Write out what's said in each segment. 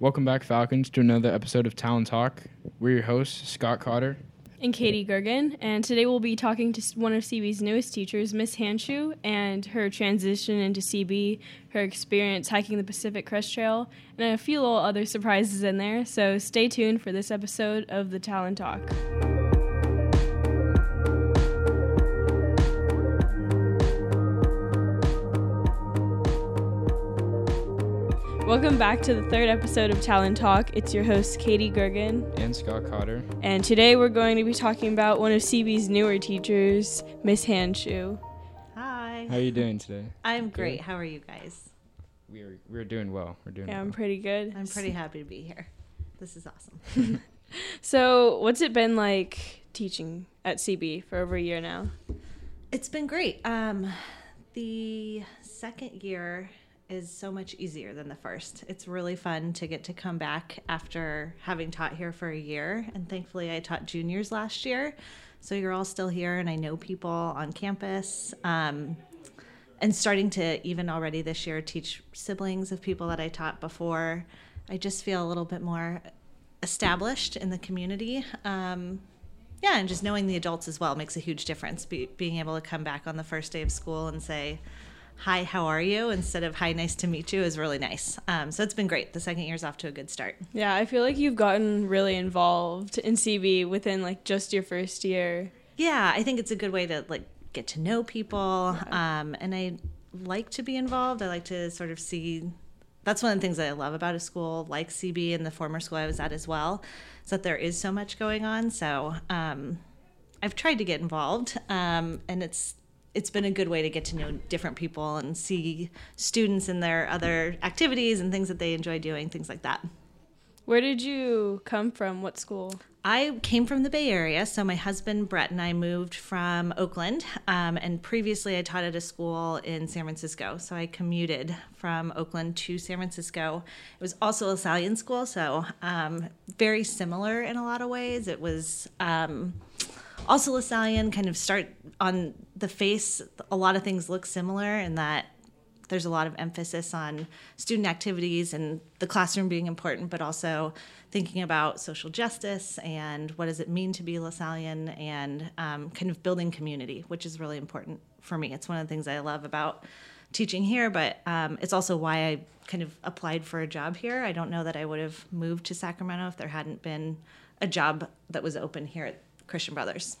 Welcome back, Falcons, to another episode of Talent Talk. We're your hosts, Scott Cotter. And Katie Gergen. And today we'll be talking to one of CB's newest teachers, Miss Hanshu, and her transition into CB, her experience hiking the Pacific Crest Trail, and a few little other surprises in there. So stay tuned for this episode of the Talent Talk. Welcome back to the third episode of Talent Talk. It's your host, Katie Gergen. And Scott Cotter. And today we're going to be talking about one of CB's newer teachers, Miss Hanshu. Hi. How are you doing today? I'm great. How are you guys? We're we're doing well. We're doing Yeah, well. I'm pretty good. I'm pretty happy to be here. This is awesome. So, what's it been like teaching at CB for over a year now? It's been great. Um, the second year is so much easier than the first. It's really fun to get to come back after having taught here for a year. And thankfully, I taught juniors last year. So you're all still here, and I know people on campus. Um, and starting to even already this year teach siblings of people that I taught before. I just feel a little bit more established in the community. Um, yeah, and just knowing the adults as well makes a huge difference. Be, being able to come back on the first day of school and say, "Hi, how are you?" instead of "Hi, nice to meet you" is really nice. Um, so it's been great. The second year's off to a good start. Yeah, I feel like you've gotten really involved in CB within like just your first year. Yeah, I think it's a good way to like get to know people. Um, and I like to be involved. I like to sort of see. That's one of the things that I love about a school like CB and the former school I was at as well, is that there is so much going on. So um, I've tried to get involved, um, and it's it's been a good way to get to know different people and see students and their other activities and things that they enjoy doing, things like that. Where did you come from? What school? I came from the Bay Area, so my husband Brett and I moved from Oakland. Um, and previously, I taught at a school in San Francisco, so I commuted from Oakland to San Francisco. It was also a Salian school, so um, very similar in a lot of ways. It was um, also Lasallian, kind of start on the face. A lot of things look similar in that there's a lot of emphasis on student activities and the classroom being important, but also thinking about social justice and what does it mean to be LaSallian and um, kind of building community, which is really important for me. It's one of the things I love about teaching here, but um, it's also why I kind of applied for a job here. I don't know that I would have moved to Sacramento if there hadn't been a job that was open here at Christian Brothers.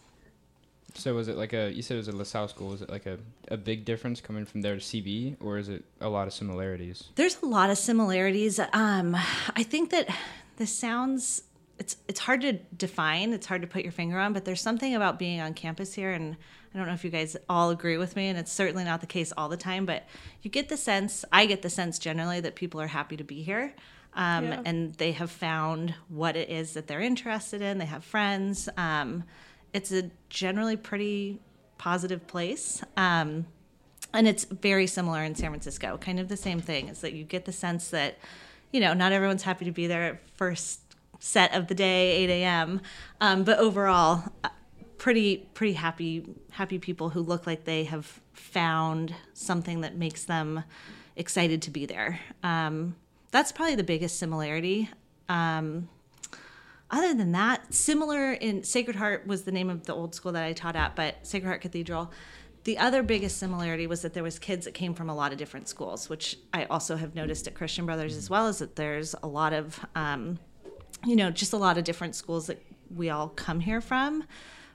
So was it like a? You said it was a LaSalle school. Was it like a, a big difference coming from there to CB, or is it a lot of similarities? There's a lot of similarities. Um, I think that this sounds it's it's hard to define. It's hard to put your finger on, but there's something about being on campus here, and I don't know if you guys all agree with me, and it's certainly not the case all the time, but you get the sense. I get the sense generally that people are happy to be here. Um, Yeah. And they have found what it is that they're interested in. They have friends. Um, it's a generally pretty positive place. Um, and it's very similar in San Francisco. Kind of the same thing. Is that you get the sense that, you know, not everyone's happy to be there at first set of the day, 8 a.m. Um, but overall, uh, pretty pretty happy happy people who look like they have found something that makes them excited to be there. Um, that's probably the biggest similarity. Um, other than that, similar in Sacred Heart was the name of the old school that I taught at, but Sacred Heart Cathedral. The other biggest similarity was that there was kids that came from a lot of different schools, which I also have noticed at Christian Brothers as well. Is that there's a lot of, um, you know, just a lot of different schools that we all come here from,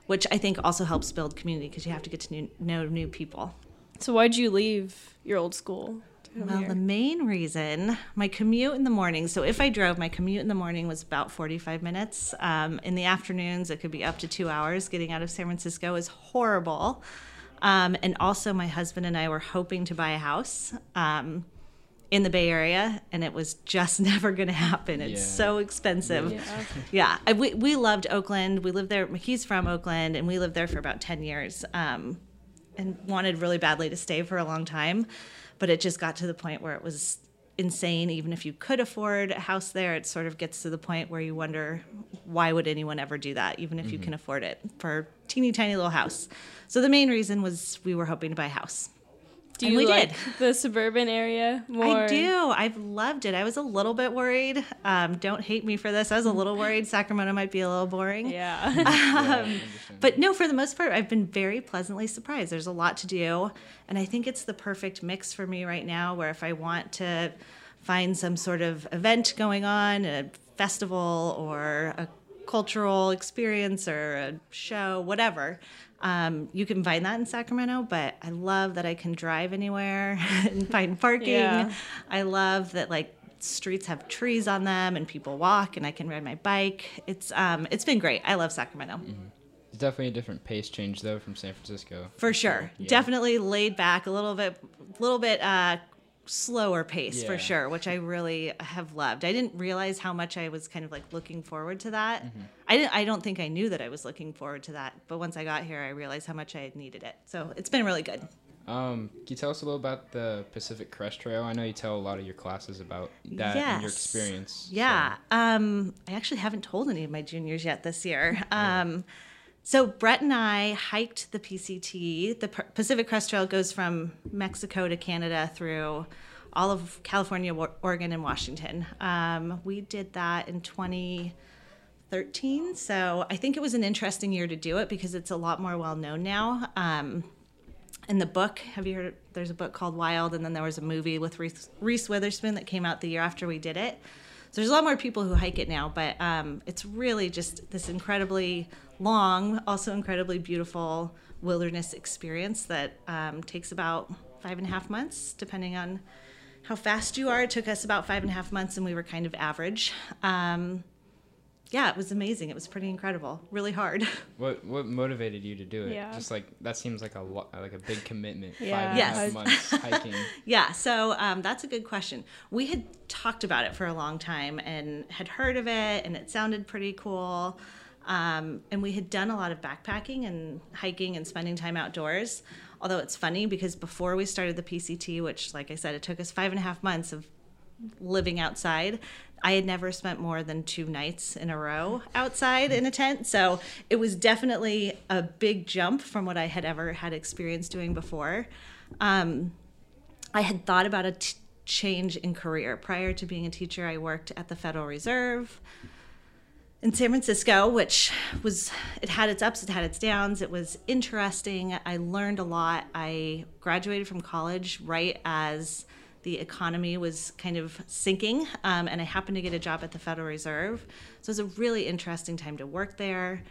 which I think also helps build community because you have to get to new, know new people. So, why'd you leave your old school? Well, the main reason, my commute in the morning. So if I drove, my commute in the morning was about 45 minutes. Um, in the afternoons, it could be up to two hours. Getting out of San Francisco is horrible. Um, and also, my husband and I were hoping to buy a house um, in the Bay Area, and it was just never going to happen. It's Yeah. so expensive. Yeah. Yeah, I, we, we loved Oakland. We lived there. He's from Oakland, and we lived there for about 10 years um, and wanted really badly to stay for a long time. But it just got to the point where it was insane. Even if you could afford a house there, it sort of gets to the point where you wonder why would anyone ever do that, even if you mm-hmm. can afford it for a teeny tiny little house. So the main reason was we were hoping to buy a house. Do And you we like did. the suburban area more? I do. I've loved it. I was a little bit worried. Um, don't hate me for this. I was a little worried Sacramento might be a little boring. Yeah. Yeah, Um, interesting. but no, for the most part, I've been very pleasantly surprised. There's a lot to do. And I think it's the perfect mix for me right now, where if I want to find some sort of event going on, a festival or a cultural experience or a show, whatever, um, you can find that in Sacramento. But I love that I can drive anywhere and find parking. Yeah. I love that, like, streets have trees on them and people walk and I can ride my bike. It's um it's been great. I love Sacramento. It's definitely a different pace change though from San Francisco. For sure. Yeah. Definitely laid back a little bit a little bit uh slower pace for sure, which I really have loved. I didn't realize how much I was kind of like looking forward to that. Mm-hmm. I didn't I don't think I knew that I was looking forward to that, but once I got here I realized how much I had needed it. So, it's been really good. Um, can you tell us a little about the Pacific Crest Trail? I know you tell a lot of your classes about that and your experience. Yeah. so- Um, I actually haven't told any of my juniors yet this year. Um, so Brett and I hiked the PCT. The Pacific Crest Trail goes from Mexico to Canada through all of California, Oregon, and Washington. Um, we did that in 2013. So I think it was an interesting year to do it because it's a lot more well known now. Um, in the book, have you heard? There's a book called Wild, and then there was a movie with Reese, Reese Witherspoon that came out the year after we did it. So there's a lot more people who hike it now, but um, it's really just this incredibly long, also incredibly beautiful wilderness experience that um, takes about five and a half months, depending on how fast you are. It took us about five and a half months, and we were kind of average. Um, yeah, it was amazing. It was pretty incredible. Really hard. What what motivated you to do it? Yeah. Just like that seems like a lot, like a big commitment. Yeah. Five and a half Yes. months hiking. Yeah, so um, that's a good question. We had talked about it for a long time and had heard of it, and it sounded pretty cool. Um, and we had done a lot of backpacking and hiking and spending time outdoors. Although it's funny because before we started the PCT, which, like I said, it took us five and a half months of living outside. I had never spent more than two nights in a row outside in a tent. So it was definitely a big jump from what I had ever had experience doing before. Um, I had thought about a change in career. Prior to being a teacher, I worked at the Federal Reserve in San Francisco, which was, it had its ups, it had its downs. It was interesting. I learned a lot. I graduated from college right as the economy was kind of sinking, um, and I happened to get a job at the Federal Reserve. So it was a really interesting time to work there.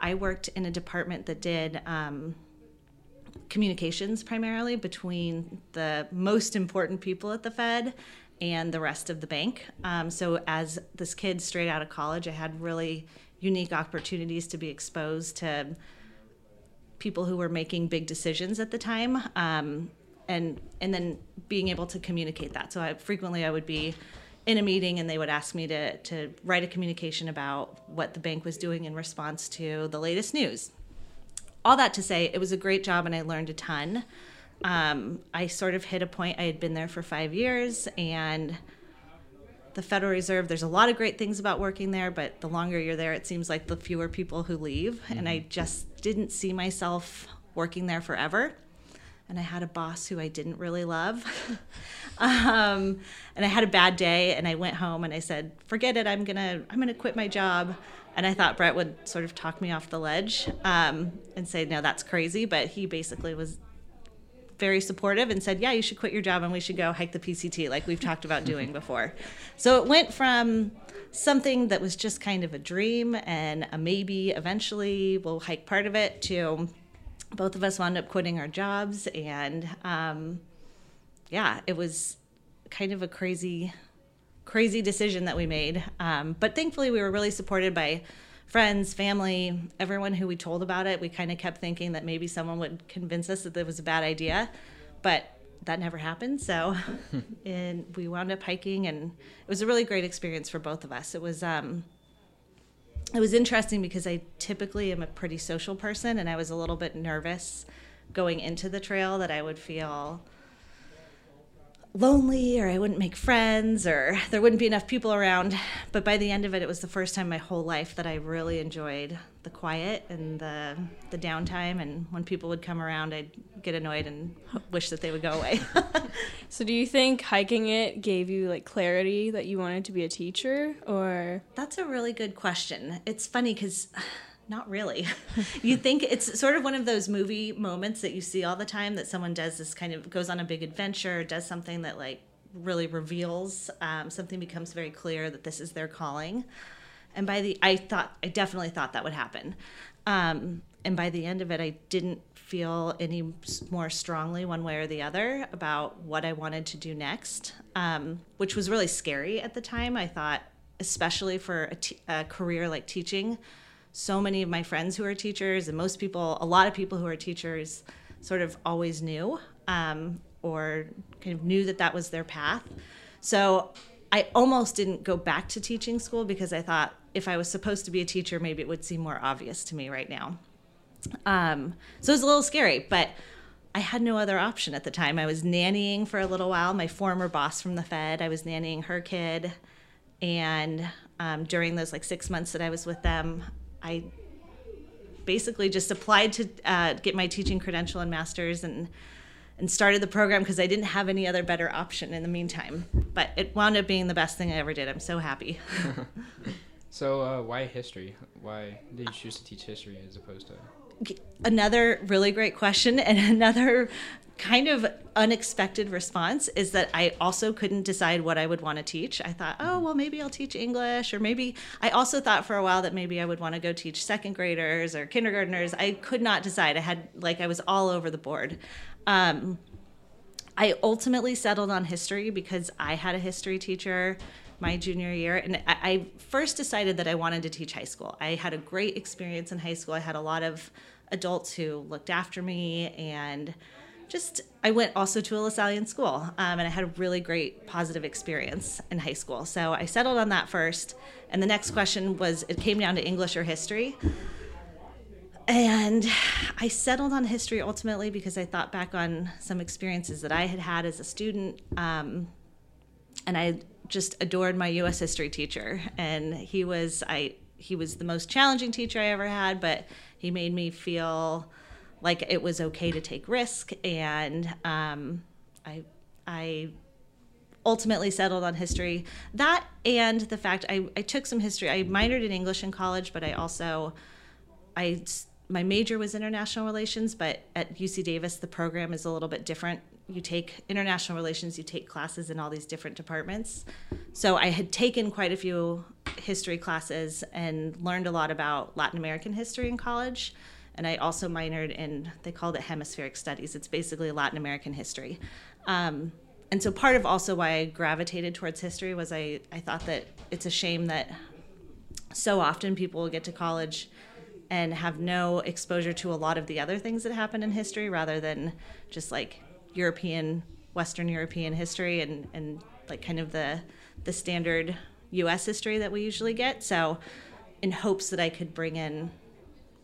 I worked in a department that did um, communications primarily between the most important people at the Fed and the rest of the bank. Um, so, as this kid straight out of college, I had really unique opportunities to be exposed to people who were making big decisions at the time, um, and and then being able to communicate that. So, I, frequently I would be in a meeting and they would ask me to to write a communication about what the bank was doing in response to the latest news all that to say, it was a great job and I learned a ton. Um, I sort of hit a point, I had been there for five years, and the Federal Reserve, there's a lot of great things about working there, but the longer you're there, it seems like the fewer people who leave. And I just didn't see myself working there forever. And I had a boss who I didn't really love. um, and I had a bad day, and I went home and I said, "Forget it. I'm gonna I'm gonna quit my job." And I thought Brett would sort of talk me off the ledge um, and say, "No, that's crazy." But he basically was very supportive and said, "Yeah, you should quit your job and we should go hike the PCT like we've talked about doing before." So it went from something that was just kind of a dream and a maybe eventually we'll hike part of it to both of us wound up quitting our jobs and um, yeah, it was kind of a crazy crazy decision that we made. Um, but thankfully, we were really supported by friends, family, everyone who we told about it. We kind of kept thinking that maybe someone would convince us that it was a bad idea, but that never happened. So, and we wound up hiking, and it was a really great experience for both of us. It was. Um, it was interesting because I typically am a pretty social person, and I was a little bit nervous going into the trail that I would feel lonely or I wouldn't make friends or there wouldn't be enough people around. But by the end of it, it was the first time my whole life that I really enjoyed the quiet and the the downtime. And when people would come around, I'd get annoyed and wish that they would go away. So do you think hiking it gave you like clarity that you wanted to be a teacher or That's a really good question. It's funny because not really. you think it's sort of one of those movie moments that you see all the time that someone does this kind of goes on a big adventure, does something that like really reveals um, something becomes very clear that this is their calling. And by the, I thought, I definitely thought that would happen. Um, and by the end of it, I didn't feel any more strongly one way or the other about what I wanted to do next, um, which was really scary at the time. I thought, especially for a, t- a career like teaching, so many of my friends who are teachers and most people, a lot of people who are teachers, sort of always knew um, or kind of knew that that was their path. So I almost didn't go back to teaching school because I thought if I was supposed to be a teacher, maybe it would seem more obvious to me right now. Um, so it was a little scary, but I had no other option at the time. I was nannying for a little while. My former boss from the Fed, I was nannying her kid. And um, during those like six months that I was with them, I basically just applied to uh, get my teaching credential and master's and and started the program because I didn't have any other better option in the meantime. But it wound up being the best thing I ever did. I'm so happy. So uh, why history? Why did you choose to teach history as opposed to? Another really great question and another kind of unexpected response is that I also couldn't decide what I would want to teach. I thought, oh, well, maybe I'll teach English, or maybe I also thought for a while that maybe I would want to go teach second graders or kindergartners. I could not decide. I had, like, I was all over the board. Um, I ultimately settled on history because I had a history teacher my junior year. And I, I first decided that I wanted to teach high school. I had a great experience in high school. I had a lot of adults who looked after me and just I went also to a LaSallian school um, and I had a really great positive experience in high school. So I settled on that first. And the next question was it came down to English or history. And I settled on history ultimately because I thought back on some experiences that I had had as a student. Um, and I just adored my U.S. history teacher, and he was I he was the most challenging teacher I ever had, but he made me feel like it was okay to take risk, and um, I I ultimately settled on history. That and the fact I, I took some history. I minored in English in college, but I also I my major was international relations, but at UC Davis the program is a little bit different. You take international relations, you take classes in all these different departments. So I had taken quite a few history classes and learned a lot about Latin American history in college. And I also minored in they called it hemispheric studies. It's basically Latin American history. Um, and so part of also why I gravitated towards history was I, I thought that it's a shame that so often people will get to college and have no exposure to a lot of the other things that happen in history rather than just like European, Western European history and, and like kind of the the standard US history that we usually get. So in hopes that I could bring in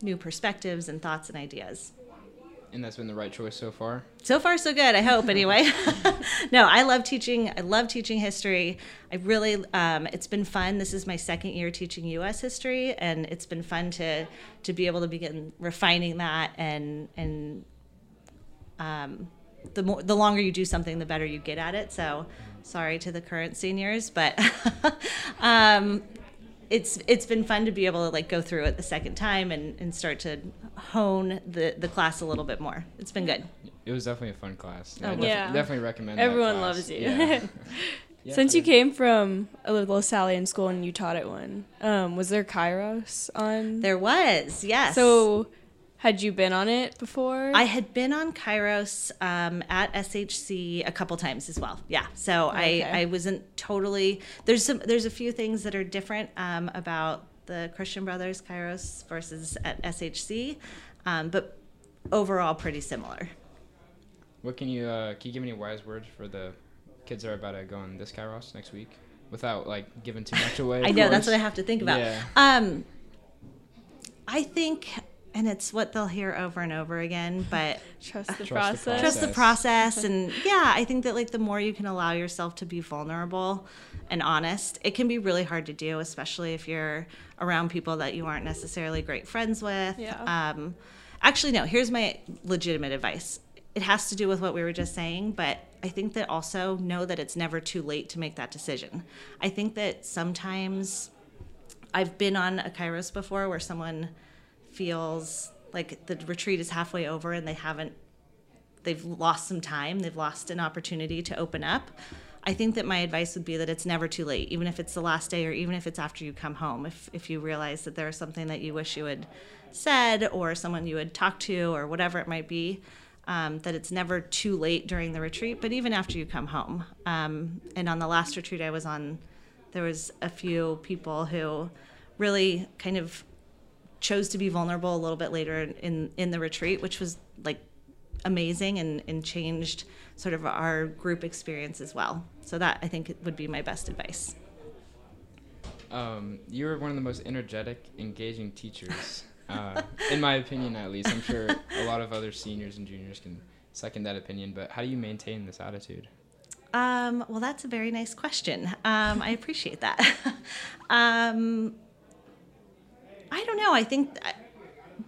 new perspectives and thoughts and ideas. And that's been the right choice so far. So far, so good. I hope, anyway. no, I love teaching. I love teaching history. I really, um, it's been fun. This is my second year teaching U.S. history, and it's been fun to to be able to begin refining that. And and um, the more, the longer you do something, the better you get at it. So, sorry to the current seniors, but um, it's it's been fun to be able to like go through it the second time and, and start to hone the the class a little bit more. It's been good. It was definitely a fun class. Oh, I def- yeah. definitely recommend. that Everyone class. loves you. Yeah. Yeah, Since you came from a LaSallian school and you taught at one, um, was there Kairos on? There was, yes. So, had you been on it before? I had been on Kairos um, at SHC a couple times as well. Yeah, so Okay. I, I wasn't totally. There's some. There's a few things that are different um, about the Christian Brothers Kairos versus at SHC, um, but overall pretty similar. What can you uh, can you give any wise words for the kids that are about to go on this Kairos next week, without like giving too much away? I of know that's what I have to think about. Yeah. Um, I think, and it's what they'll hear over and over again. But Trust the Trust the process. trust the Process. process, and yeah, I think that like the more you can allow yourself to be vulnerable and honest, it can be really hard to do, especially if you're around people that you aren't necessarily great friends with. Yeah. Um, actually, no. Here's my legitimate advice. It has to do with what we were just saying, but I think that also know that it's never too late to make that decision. I think that sometimes I've been on a Kairos before where someone feels like the retreat is halfway over and they haven't they've lost some time, they've lost an opportunity to open up. I think that my advice would be that it's never too late, even if it's the last day or even if it's after you come home. If if you realize that there is something that you wish you had said or someone you had talked to or whatever it might be, um, that it's never too late during the retreat, but even after you come home. Um, and on the last retreat I was on, there was a few people who really kind of chose to be vulnerable a little bit later in in the retreat, which was like amazing and, and changed sort of our group experience as well. So that I think would be my best advice. Um, you're one of the most energetic, engaging teachers, uh, in my opinion, at least. I'm sure a lot of other seniors and juniors can second that opinion. But how do you maintain this attitude? Um, well, that's a very nice question. Um, I appreciate that. I don't know. I think th-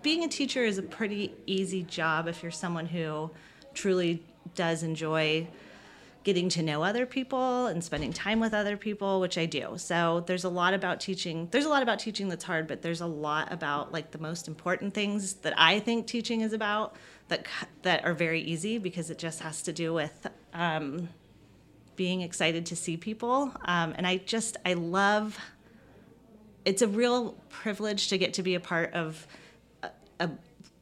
being a teacher is a pretty easy job if you're someone who truly does enjoy getting to know other people and spending time with other people, which I do. So there's a lot about teaching. There's a lot about teaching that's hard, but there's a lot about like the most important things that I think teaching is about that that are very easy because it just has to do with um, being excited to see people. Um, and I just I love. It's a real privilege to get to be a part of a, a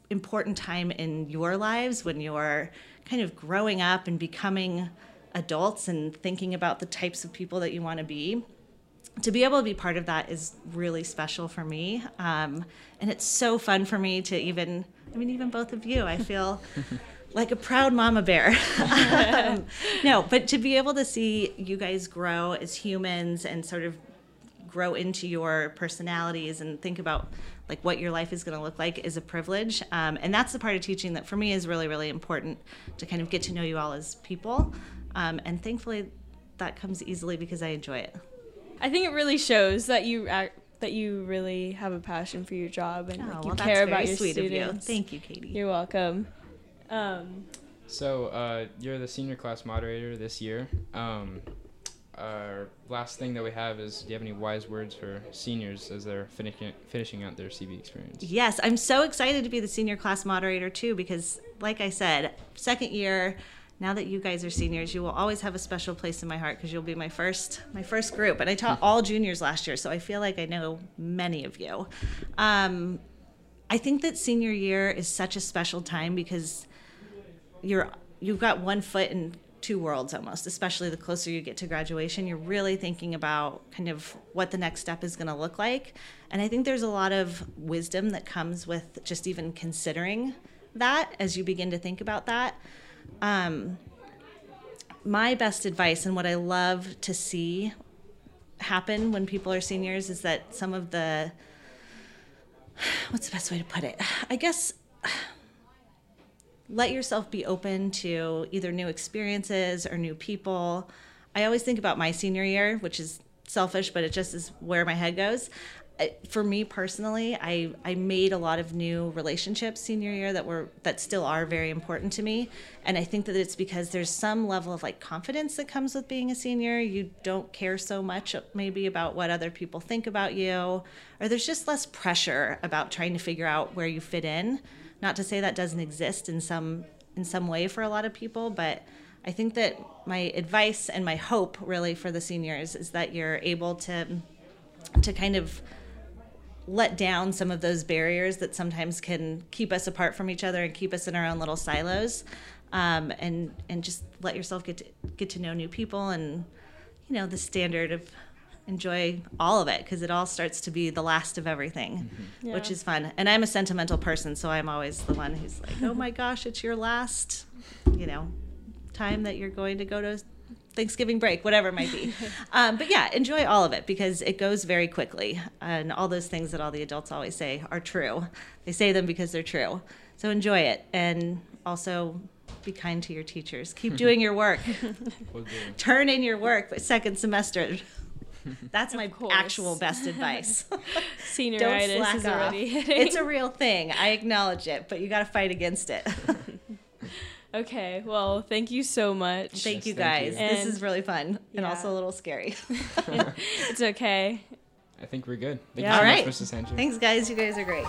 important time in your lives when you're kind of growing up and becoming adults and thinking about the types of people that you want to be. To be able to be part of that is really special for me um, and it's so fun for me to even i mean even both of you i feel like a proud mama bear. Um, no but to be able to see you guys grow as humans and sort of grow into your personalities and think about like what your life is going to look like is a privilege um, and that's the part of teaching that for me is really really important to kind of get to know you all as people um, and thankfully that comes easily because i enjoy it I think it really shows that you act, that you really have a passion for your job and oh, like, you that's care about your sweet students. of you thank you katie You're welcome. Um, So uh, you're the senior class moderator this year. Um, our last thing that we have is, do you have any wise words for seniors as they're finishing finishing out their CB experience? Yes, I'm so excited to be the senior class moderator too because, like I said, second year. Now that you guys are seniors, you will always have a special place in my heart because you'll be my first my first group, and I taught all juniors last year, so I feel like I know many of you. Um, I think that senior year is such a special time because you're you've got one foot in two worlds almost especially the closer you get to graduation you're really thinking about kind of what the next step is going to look like. And i think there's a lot of wisdom that comes with just even considering that as you begin to think about that. Um, my best advice and what i love to see happen when people are seniors is that some of the what's the best way to put it? I guess let yourself be open to either new experiences or new people. I always think about my senior year, which is selfish, but it just is where my head goes. For me personally, I, I made a lot of new relationships senior year that were that still are very important to me, and I think that it's because there's some level of like confidence that comes with being a senior. You don't care so much maybe about what other people think about you, or there's just less pressure about trying to figure out where you fit in not to say that doesn't exist in some in some way for a lot of people but i think that my advice and my hope really for the seniors is that you're able to to kind of let down some of those barriers that sometimes can keep us apart from each other and keep us in our own little silos um, and and just let yourself get to get to know new people and you know the standard of enjoy all of it because it all starts to be the last of everything Yeah. which is fun and i'm a sentimental person so i'm always the one who's like oh my gosh it's your last you know time that you're going to go to Thanksgiving break, whatever it might be. um, but yeah, enjoy all of it because it goes very quickly. And all those things that all the adults always say are true. They say them because they're true. So enjoy it. And also be kind to your teachers. Keep doing your work. Turn in your work by second semester. That's my actual best advice. Don't Senioritis slack is off. already hitting. It's a real thing. I acknowledge it, but you got to fight against it. okay, well, thank you so much. Thank Yes, you thank guys. you. this is really fun and also a little scary. it's okay. I think we're good. Thank Yeah. you so All right. much, Mrs. Sanchez. Thanks, guys. You guys are great.